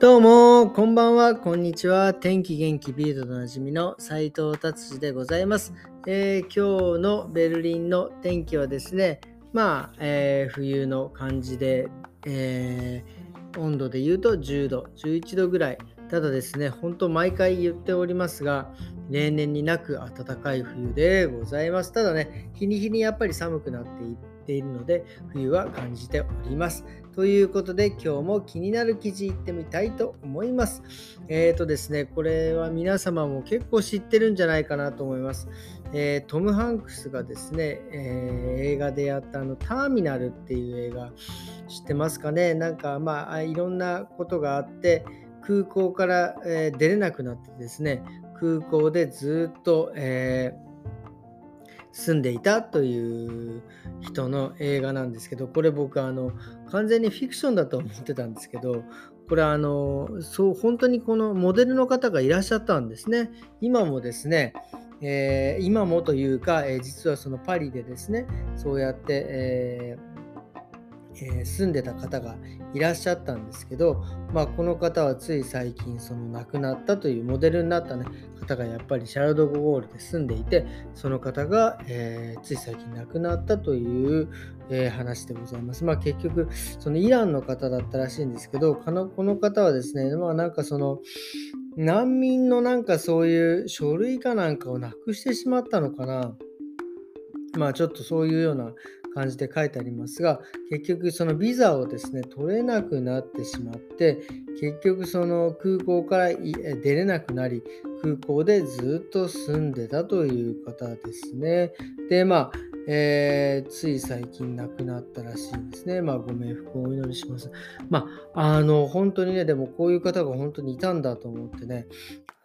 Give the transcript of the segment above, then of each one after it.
どうも、こんばんは、こんにちは。天気元気ビートとなじみの斉藤達治でございます、えー、今日のベルリンの天気はですね、まあ、えー、冬の感じで、えー、温度で言うと10度、11度ぐらい。ただですね、本当毎回言っておりますが、例年になく暖かい冬でございます。ただね、日に日にやっぱり寒くなっていっているので、冬は感じております。ということで、今日も気になる記事いってみたいと思います。えっ、ー、とですね、これは皆様も結構知ってるんじゃないかなと思います。えー、トム・ハンクスがですね、えー、映画でやったあのターミナルっていう映画知ってますかね？なんかまあいろんなことがあって空港から、えー、出れなくなってですね空港でずっと、えー住んでいたという人の映画なんですけどこれ僕あの完全にフィクションだと思ってたんですけどこれあのそう本当にこのモデルの方がいらっしゃったんですね。今もですねえー、今もというか、えー、実はそのパリでですねそうやって、えーえ、住んでた方がいらっしゃったんですけど、まあ、この方はつい最近その亡くなったというモデルになった、ね、方がやっぱりシャルド・ゴールで住んでいてその方が、えー、つい最近亡くなったという、えー、話でございます。まあ、結局そのイランの方だったらしいんですけどこのこの方はですね、まあ、なんかその難民のなんかそういう書類かなんかをなくしてしまったのかな。まあちょっとそういうような感じで書いてありますが結局そのビザをですね取れなくなってしまって結局その空港から出れなくなり空港でずっと住んでたという方ですね。でまあえー、つい最近亡くなったらしいんですね。まあ、ご冥福をお祈りします。まあ、あの、本当にね、でもこういう方が本当にいたんだと思ってね、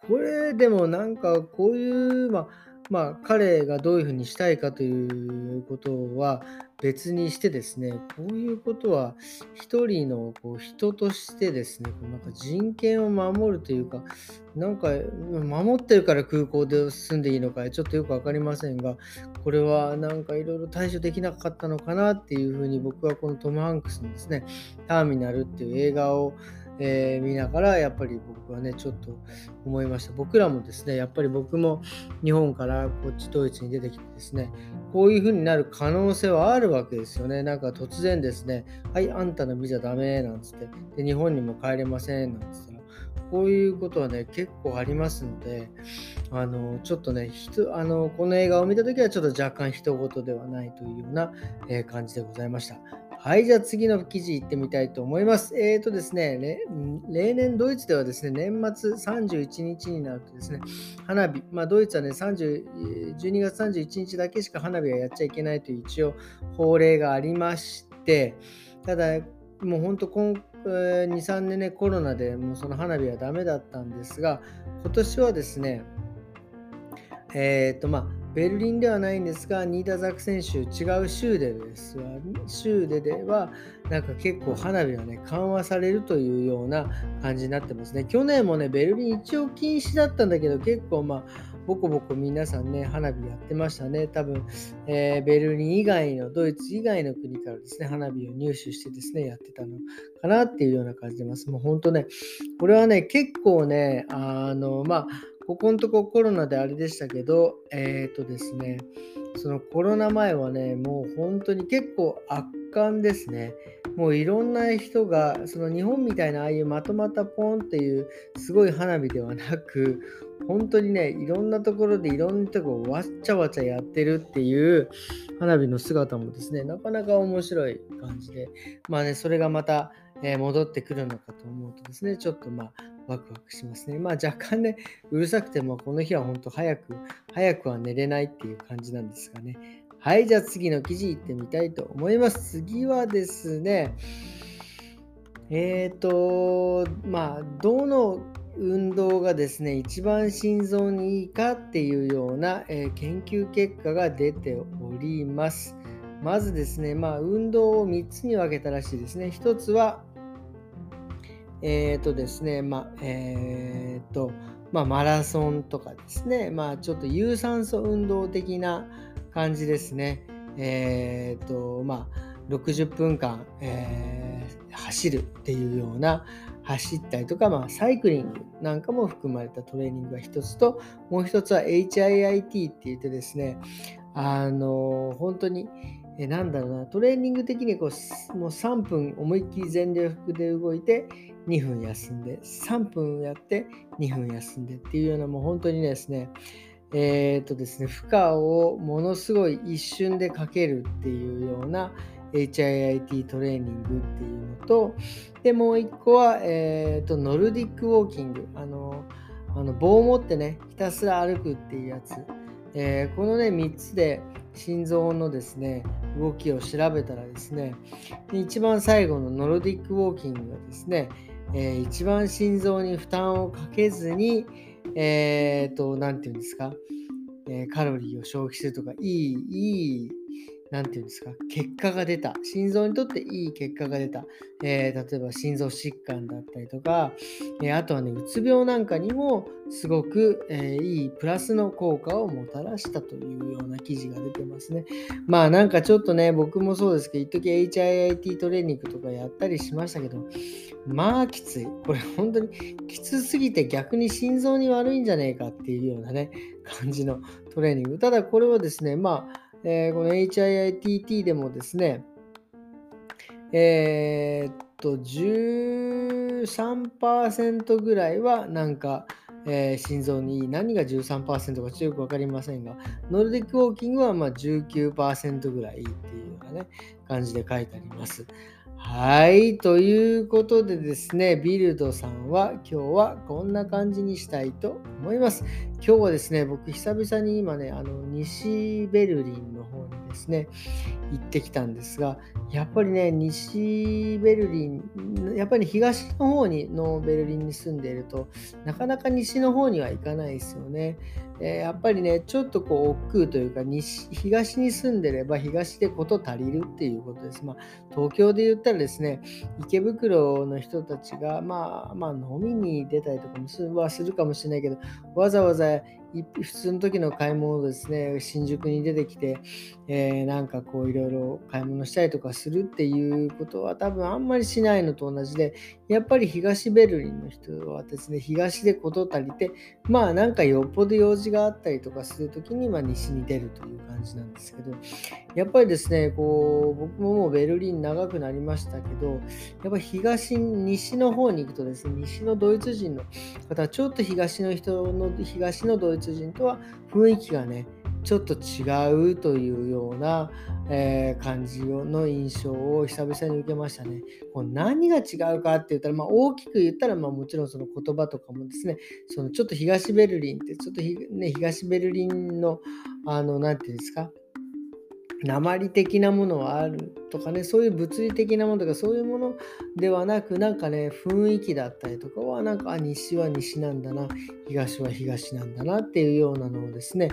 これでもなんかこういう、まあ、まあ、彼がどういうふうにしたいかということは別にしてですね、こういうことは一人のこう人としてですね、なんか人権を守るというか、なんか守ってるから空港で住んでいいのかちょっとよく分かりませんが、これはなんかいろいろ対処できなかったのかなっていうふうに僕はこのトム・ハンクスのですね、ターミナルっていう映画をえー、見ながらやっぱり僕はねちょっと思いました僕らもですねやっぱり僕も日本からこっちドイツに出てきてですねこういう風になる可能性はあるわけですよねなんか突然ですねはいあんたのビザダメなんつってで日本にも帰れませんなんつってこういうことはね、結構ありますので、あの、ちょっとね、あのこの映画を見たときは、ちょっと若干人事ではないというような、えー、感じでございました。はい、じゃあ次の記事行ってみたいと思います。えーとですね、例年ドイツではですね、年末31日になるとですね、花火、まあドイツはね、30 12月31日だけしか花火はやっちゃいけないという一応法令がありまして、ただ、もう本当今、2、3年ね、コロナでもうその花火はダメだったんですが、今年はですね、えっ、ー、とまあ、ベルリンではないんですが、ニーダザク選手、違う州でです州ででは、なんか結構花火はね、緩和されるというような感じになってますね。去年もね、ベルリン一応禁止だったんだけど、結構まあ、ボコボコ皆さんね、花火やってましたね。多分、えー、ベルリン以外の、ドイツ以外の国からですね、花火を入手してですね、やってたのかなっていうような感じでます。もう本当ね、これはね、結構ね、あの、まあ、ここのとこコロナであれでしたけど、えっ、ー、とですね、そのコロナ前はね、もう本当に結構圧巻ですね。もういろんな人が、その日本みたいなああいうまとまったポンっていうすごい花火ではなく、本当にね、いろんなところでいろんなところわっちゃわちゃやってるっていう花火の姿もですね、なかなか面白い感じで、まあね、それがまた、え、戻ってくるのかと思うとですね、ちょっとまあ、ワクワクしますね。まあ若干ね、うるさくてもこの日は本当早く、早くは寝れないっていう感じなんですがね。はい、じゃあ次の記事いってみたいと思います。次はですね、えっ、ー、と、まあ、どの運動がですね、一番心臓にいいかっていうような、えー、研究結果が出ております。まずですね、まあ、運動を3つに分けたらしいですね。1つはえっ、ー、とですね、まあ、えっ、ー、と、まあ、マラソンとかですね、まあ、ちょっと有酸素運動的な感じですね。えっ、ー、と、まあ、60分間、え、走るっていうような走ったりとか、まあ、サイクリングなんかも含まれたトレーニングが一つともう一つは HIIT って言ってですねあの本当にえなんだろうなトレーニング的にこうもう3分思いっきり全力で動いて2分休んで3分やって2分休んでっていうようなもう本当にですねえー、っとですね負荷をものすごい一瞬でかけるっていうような HIIT トレーニングっていうのとでもう一個は、えー、とノルディックウォーキング。あのあの棒を持ってねひたすら歩くっていうやつ、えー、このね3つで心臓のですね動きを調べたらですね一番最後のノルディックウォーキングがですね、えー、一番心臓に負担をかけずにえっ、ー、と何て言うんですか、えー、カロリーを消費するとかいいいい何て言うんですか、結果が出た。心臓にとっていい結果が出た。えー、例えば心臓疾患だったりとか、えー、あとはね、うつ病なんかにもすごく、えー、いいプラスの効果をもたらしたというような記事が出てますね。まあなんかちょっとね、僕もそうですけど、一時 HIIT トレーニングとかやったりしましたけど、まあきつい。これ本当にきつすぎて逆に心臓に悪いんじゃねえかっていうようなね、感じのトレーニング。ただこれはですね、まあえー、この HIITT でもですね、えー、っと、13%ぐらいはなんか、えー、心臓にいい。何が13%かちょっとよく分かりませんが、ノルディックウォーキングはま19%ぐらいいいっていうようなね、感じで書いてあります。はい。ということでですね、ビルドさんは今日はこんな感じにしたいと思います。今日はですね、僕久々に今ね、あの西ベルリンの方にですね、行ってきたんですが、やっぱりね、西ベルリン、やっぱり東の方にのベルリンに住んでいるとなかなか西の方には行かないですよね。え、やっぱりね、ちょっとこう、億劫というか西、東に住んでれば東で事足りるっていうことです。まあ、東京で言ったらですね、池袋の人たちが、まあ、まあ、飲みに出たりとかもすはするかもしれないけど、わざわざ the 普通の時の買い物ですね、新宿に出てきて、えー、なんかこういろいろ買い物したりとかするっていうことは多分あんまりしないのと同じで、やっぱり東ベルリンの人はですね、東で事足りて、まあなんかよっぽど用事があったりとかするときに、まあ西に出るという感じなんですけど、やっぱりですね、こう、僕ももうベルリン長くなりましたけど、やっぱ東、西の方に行くとですね、西のドイツ人の方、ちょっと東の人の、東のドイツ人とは雰囲気がね、ちょっと違うというような、えー、感じの印象を久々に受けましたね。こう何が違うかって言ったら、まあ、大きく言ったら、まあ、もちろんその言葉とかもですね、そのちょっと東ベルリンって、ちょっとね、東ベルリンの、あの、なんていうんですか、鉛的なものはあるとかね、そういう物理的なものとか、そういうものではなく、なんかね、雰囲気だったりとかは、なんか、あ、西は西なんだな、東は東なんだなっていうようなのをですね、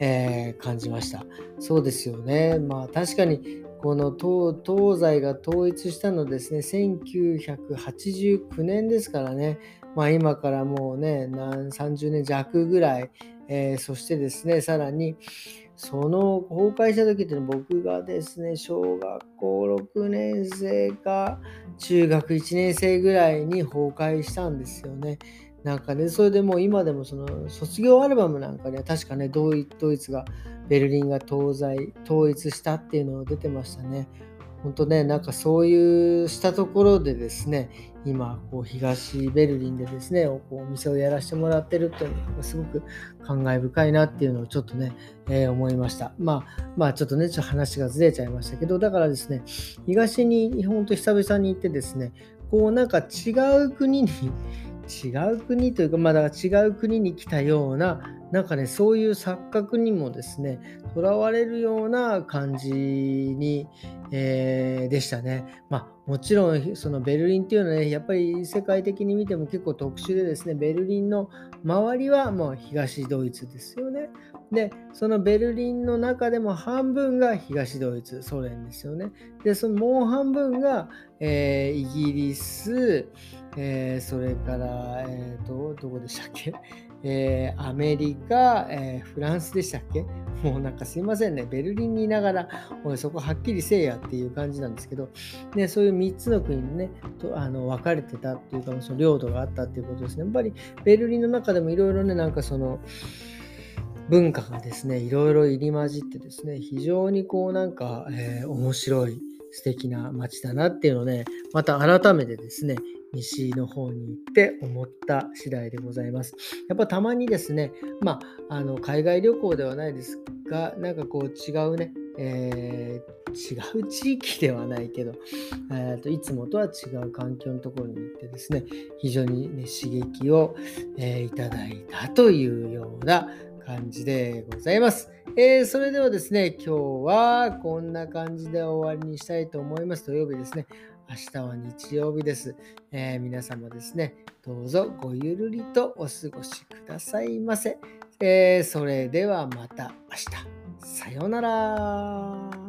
えー、感じました。そうですよね。まあ確かに、この東西が統一したのですね、1989年ですからね、まあ今からもうね何、30年弱ぐらい、えー、そしてですね、さらに、その崩壊した時っていうのは僕がですね、小学校6年生か中学1年生ぐらいに崩壊したんですよね。なんかね、それでもう今でもその卒業アルバムなんかには確かね、ドイツが、ベルリンが東西、統一したっていうのが出てましたね。本当ね、なんかそういうしたところでですね、今、こう東ベルリンでですね、こうお店をやらせてもらってるっていうのがすごく感慨深いなっていうのをちょっとね、えー、思いました。まあ、まあちょっとね、ちょっと話がずれちゃいましたけど、だからですね、東に日本当久々に行ってですね、こうなんか違う国に違う国というか、ま、だから違う国に来たような、なんかね、そういう錯覚にもですね、とらわれるような感じに、えー、でしたね。まあ、もちろん、そのベルリンっていうのはね、やっぱり世界的に見ても結構特殊でですね、ベルリンの周りはもう東ドイツですよね。で、そのベルリンの中でも半分が東ドイツ、ソ連ですよね。で、そのもう半分が、えー、イギリス、えー、それから、えーと、どこでしたっけ？えー、アメリカ、えー、フランスでしたっけ？もうなんかすいませんね、ベルリンにいながら、おい、そこはっきりせえやっていう感じなんですけど、ね、そういう3つの国にね、とあの分かれてたっていうか、その領土があったっていうことですね。やっぱりベルリンの中でもいろいろね、なんかその、文化がですね、いろいろ入り混じってですね、非常にこうなんか、えー、面白い、素敵な街だなっていうのをね、また改めてですね、西の方に行って思った次第でございます。やっぱたまにですね、まあ、あの海外旅行ではないですが、なんかこう違うね、えー、違う地域ではないけど、えーと、いつもとは違う環境のところに行ってですね、非常に、ね、刺激を、えー、いただいたというような感じでございます。えー、それではですね、今日はこんな感じで終わりにしたいと思います。土曜日ですね。明日は日曜日です。えー、皆様ですね、どうぞごゆるりとお過ごしくださいませ。えー、それではまた明日。さようなら。